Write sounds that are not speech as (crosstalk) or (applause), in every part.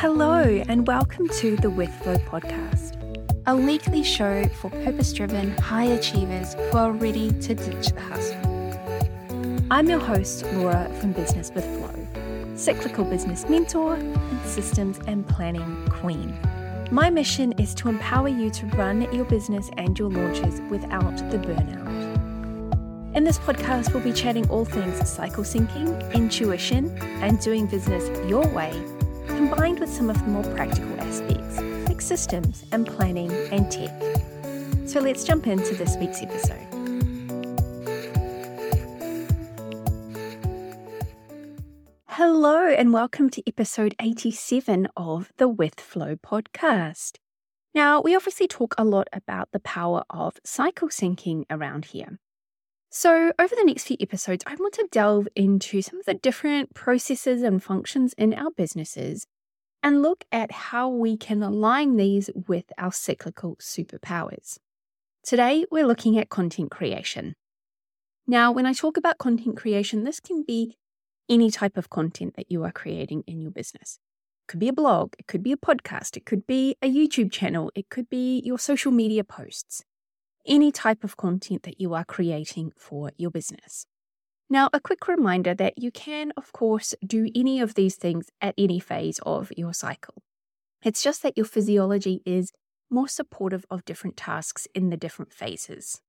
Hello, and welcome to the With Flow podcast, a weekly show for purpose driven high achievers who are ready to ditch the hustle. I'm your host, Laura from Business with Flow, cyclical business mentor and systems and planning queen. My mission is to empower you to run your business and your launches without the burnout. In this podcast, we'll be chatting all things cycle syncing, intuition, and doing business your way, combined with some of the more practical aspects like systems and planning and tech. So let's jump into this week's episode. Hello, and welcome to episode 87 of the With Flow podcast. Now, we obviously talk a lot about the power of cycle syncing around here. So, over the next few episodes, I want to delve into some of the different processes and functions in our businesses and look at how we can align these with our cyclical superpowers. Today, we're looking at content creation. Now, when I talk about content creation, this can be any type of content that you are creating in your business. It could be a blog, it could be a podcast, it could be a YouTube channel, it could be your social media posts any type of content that you are creating for your business. Now, a quick reminder that you can, of course, do any of these things at any phase of your cycle. It's just that your physiology is more supportive of different tasks in the different phases.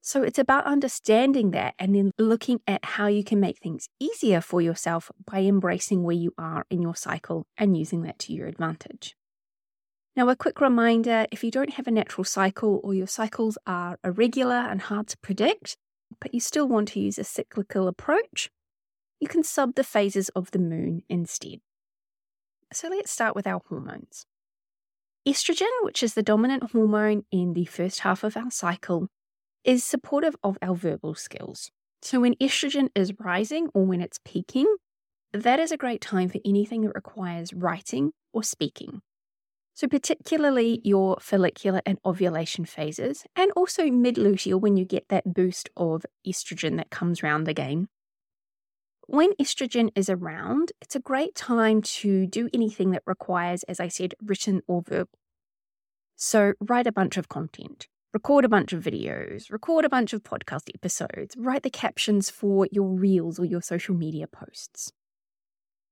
So it's about understanding that and then looking at how you can make things easier for yourself by embracing where you are in your cycle and using that to your advantage. Now, a quick reminder if you don't have a natural cycle or your cycles are irregular and hard to predict, but you still want to use a cyclical approach, you can sub the phases of the moon instead. So let's start with our hormones. Estrogen, which is the dominant hormone in the first half of our cycle, is supportive of our verbal skills. So when estrogen is rising or when it's peaking, that is a great time for anything that requires writing or speaking. So, particularly your follicular and ovulation phases, and also mid luteal when you get that boost of estrogen that comes round again. When estrogen is around, it's a great time to do anything that requires, as I said, written or verbal. So, write a bunch of content, record a bunch of videos, record a bunch of podcast episodes, write the captions for your reels or your social media posts.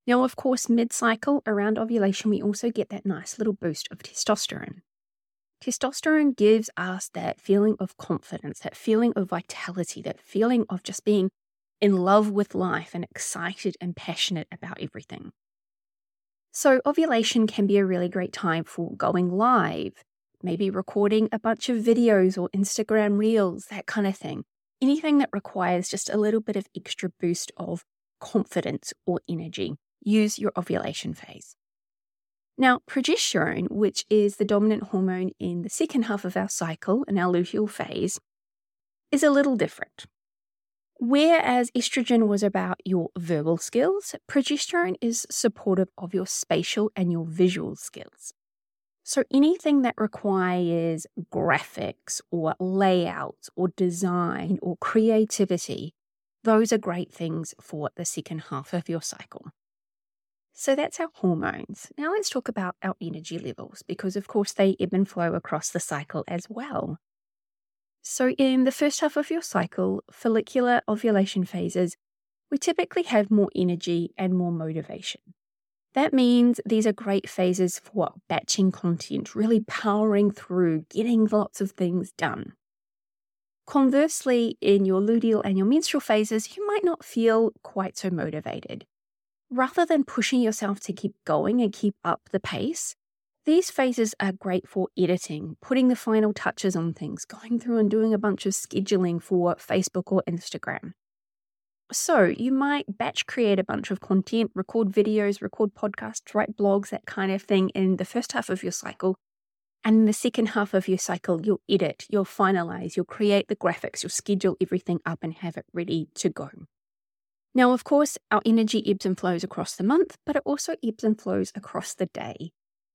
Now, of course, mid cycle around ovulation, we also get that nice little boost of testosterone. Testosterone gives us that feeling of confidence, that feeling of vitality, that feeling of just being in love with life and excited and passionate about everything. So, ovulation can be a really great time for going live, maybe recording a bunch of videos or Instagram reels, that kind of thing. Anything that requires just a little bit of extra boost of confidence or energy use your ovulation phase. Now, progesterone, which is the dominant hormone in the second half of our cycle in our luteal phase, is a little different. Whereas estrogen was about your verbal skills, progesterone is supportive of your spatial and your visual skills. So anything that requires graphics or layouts or design or creativity, those are great things for the second half of your cycle. So that's our hormones. Now let's talk about our energy levels because, of course, they ebb and flow across the cycle as well. So, in the first half of your cycle, follicular ovulation phases, we typically have more energy and more motivation. That means these are great phases for batching content, really powering through, getting lots of things done. Conversely, in your luteal and your menstrual phases, you might not feel quite so motivated. Rather than pushing yourself to keep going and keep up the pace, these phases are great for editing, putting the final touches on things, going through and doing a bunch of scheduling for Facebook or Instagram. So, you might batch create a bunch of content, record videos, record podcasts, write blogs, that kind of thing in the first half of your cycle. And in the second half of your cycle, you'll edit, you'll finalize, you'll create the graphics, you'll schedule everything up and have it ready to go. Now, of course, our energy ebbs and flows across the month, but it also ebbs and flows across the day.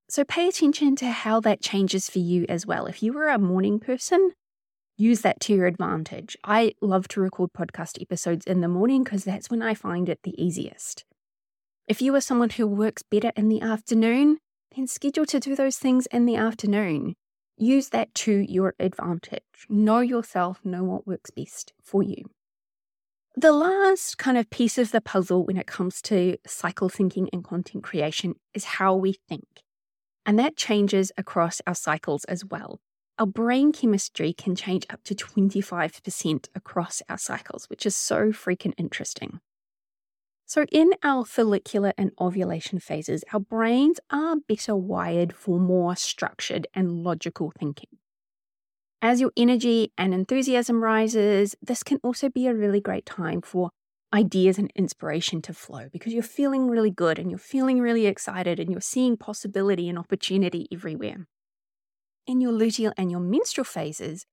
So pay attention to how that changes for you as well. If you are a morning person, use that to your advantage. I love to record podcast episodes in the morning because that's when I find it the easiest. If you are someone who works better in the afternoon, then schedule to do those things in the afternoon. Use that to your advantage. Know yourself, know what works best for you. The last kind of piece of the puzzle when it comes to cycle syncing and content creation is how we think. And that changes across our cycles as well. Our brain chemistry can change up to 25% across our cycles, which is so freaking interesting. So, in our follicular and ovulation phases, our brains are better wired for more structured and logical thinking. As your energy and enthusiasm rises, this can also be a really great time for ideas and inspiration to flow because you're feeling really good and you're feeling really excited and you're seeing possibility and opportunity everywhere. In your luteal and your menstrual phases,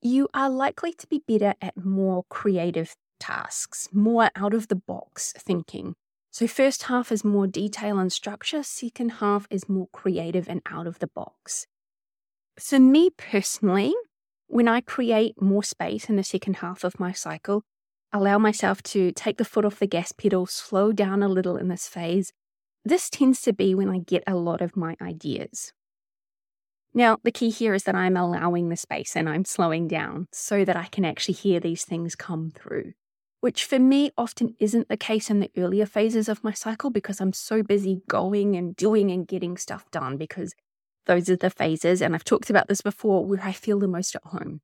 you are likely to be better at more creative tasks, more out of the box thinking. So, first half is more detail and structure, second half is more creative and out of the box. For me personally, when I create more space in the second half of my cycle, allow myself to take the foot off the gas pedal, slow down a little in this phase, this tends to be when I get a lot of my ideas. Now, the key here is that I'm allowing the space and I'm slowing down so that I can actually hear these things come through, which for me often isn't the case in the earlier phases of my cycle because I'm so busy going and doing and getting stuff done because those are the phases, and I've talked about this before, where I feel the most at home.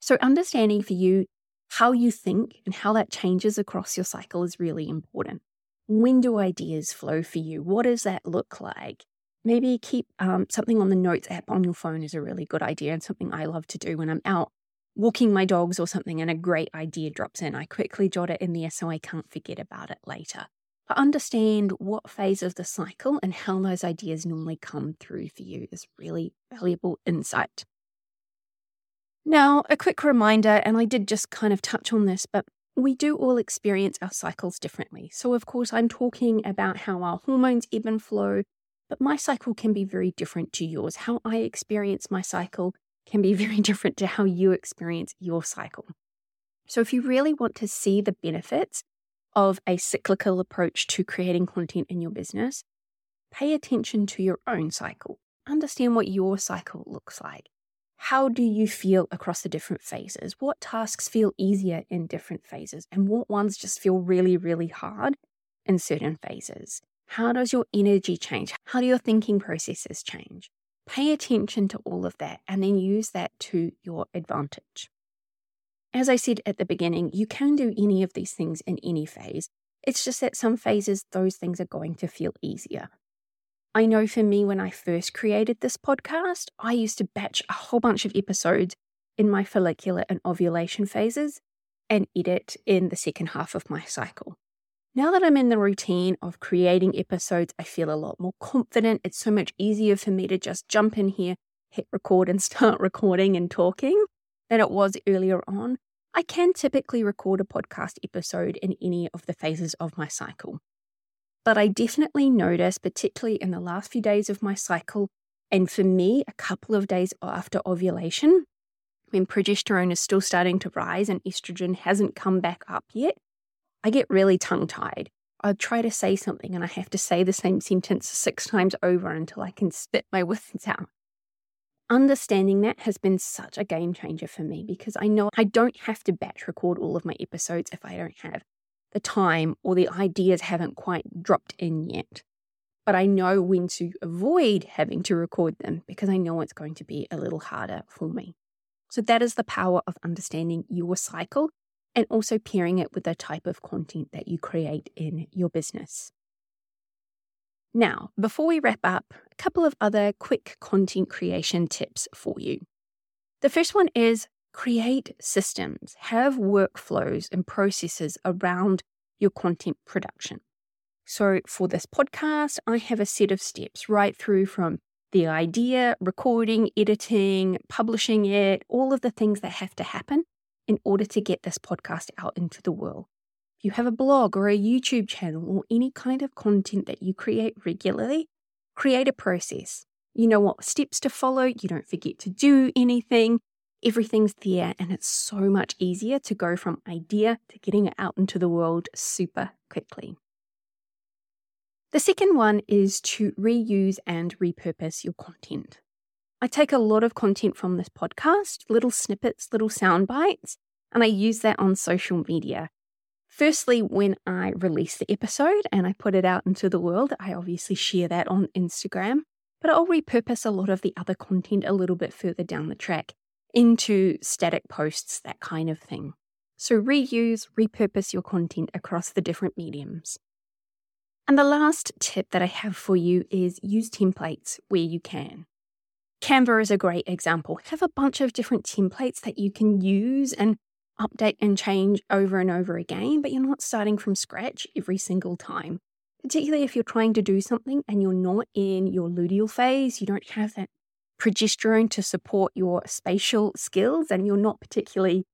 So, understanding for you how you think and how that changes across your cycle is really important. When do ideas flow for you? What does that look like? Maybe keep um, something on the notes app on your phone is a really good idea and something I love to do when I'm out walking my dogs or something and a great idea drops in. I quickly jot it in there so I can't forget about it later to understand what phase of the cycle and how those ideas normally come through for you is really valuable insight. Now, a quick reminder, and I did just kind of touch on this, but we do all experience our cycles differently. So, of course, I'm talking about how our hormones ebb and flow, but my cycle can be very different to yours. How I experience my cycle can be (laughs) very different to how you experience your cycle. So, if you really want to see the benefits of a cyclical approach to creating content in your business, pay attention to your own cycle. Understand what your cycle looks like. How do you feel across the different phases? What tasks feel easier in different phases? And what ones just feel really, really hard in certain phases? How does your energy change? How do your thinking processes change? Pay attention to all of that and then use that to your advantage. As I said at the beginning, you can do any of these things in any phase. It's just that some phases, those things are going to feel easier. I know for me, when I first created this podcast, I used to batch a whole bunch of episodes in my follicular and ovulation phases and edit in the second half of my cycle. Now that I'm in the routine of creating episodes, I feel a lot more confident. It's so much easier for me to just jump in here, hit record, and (laughs) start recording and talking than it was earlier on. I can typically record a podcast episode in any of the phases of my cycle. But I definitely notice, particularly in the last few days of my cycle, and for me, a couple of days after ovulation, when progesterone is still starting to rise and estrogen hasn't come back up yet, I get really tongue tied. I try to say something and I have to say the same sentence six times over until I can spit my words (laughs) out understanding that has been such a game changer for me because I know I don't have to batch record all of my episodes if I don't have the time or the ideas haven't quite dropped in yet. But I know when to avoid having to record them because I know it's going to be a little harder for me. So, that is the power of understanding your cycle and also pairing it with the type of content that you create in your business. Now, before we wrap up, a couple of other quick content creation tips for you. The first one is create systems, have workflows and processes around your content production. So, for this podcast, I have a set of steps right through from the idea, recording, editing, publishing it, all of the things that have to happen in order to get this podcast out into the world you have a blog or a YouTube channel or any kind of content that you create regularly, create a process. You know what steps to follow, you don't forget to do anything. Everything's there, and it's so much easier to go from idea to getting it out into the world super quickly. The second one is to reuse and repurpose your content. I take a lot of content from this podcast, little snippets, little sound bites, and I use that on social media. Firstly, when I release the episode and I put it out into the world, I obviously share that on Instagram, but I'll repurpose a lot of the other content a little bit further down the track into static posts, that kind of thing. So reuse, repurpose your content across the different mediums. And the last tip that I have for you is use templates where you can. Canva is a great example. Have a bunch of different templates that you can use and update and change over and over again, but you're not starting from scratch every single time. Particularly if you're trying to do something and you're not in your luteal phase, you don't have that progesterone to support your spatial skills, and you're not particularly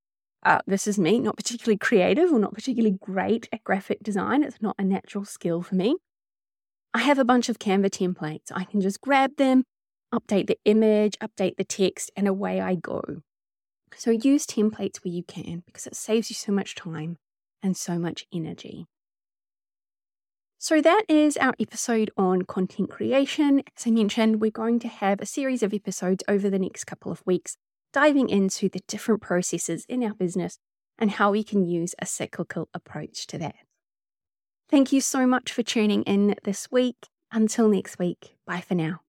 uh, this is me, not particularly creative or not particularly great at graphic design. It's not a natural skill for me. I have a bunch of Canva templates. I can just grab them, update the image, update the text, and away I go. So use templates where you can because it saves you so much time and so much energy. So that is our episode on content creation. As I mentioned, we're going to have a series of episodes over the next couple of weeks diving into the different processes in our business and how we can use a cyclical approach to that. Thank you so much for tuning in this week. Until next week, bye for now.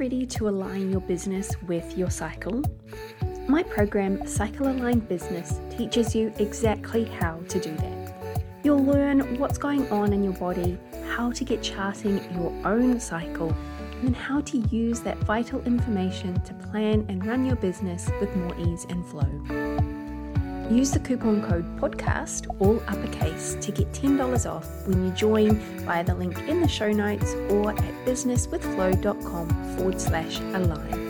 Ready to align your business with your cycle? My program, Cycle Aligned Business, teaches you exactly how to do that. You'll learn what's going on in your body, how to get charting your own cycle, and how to use that vital information to plan and run your business with more ease and flow. Use the coupon code PODCAST, all uppercase, to get $10 off when you join via the link in the show notes or at businesswithflow.com forward slash align.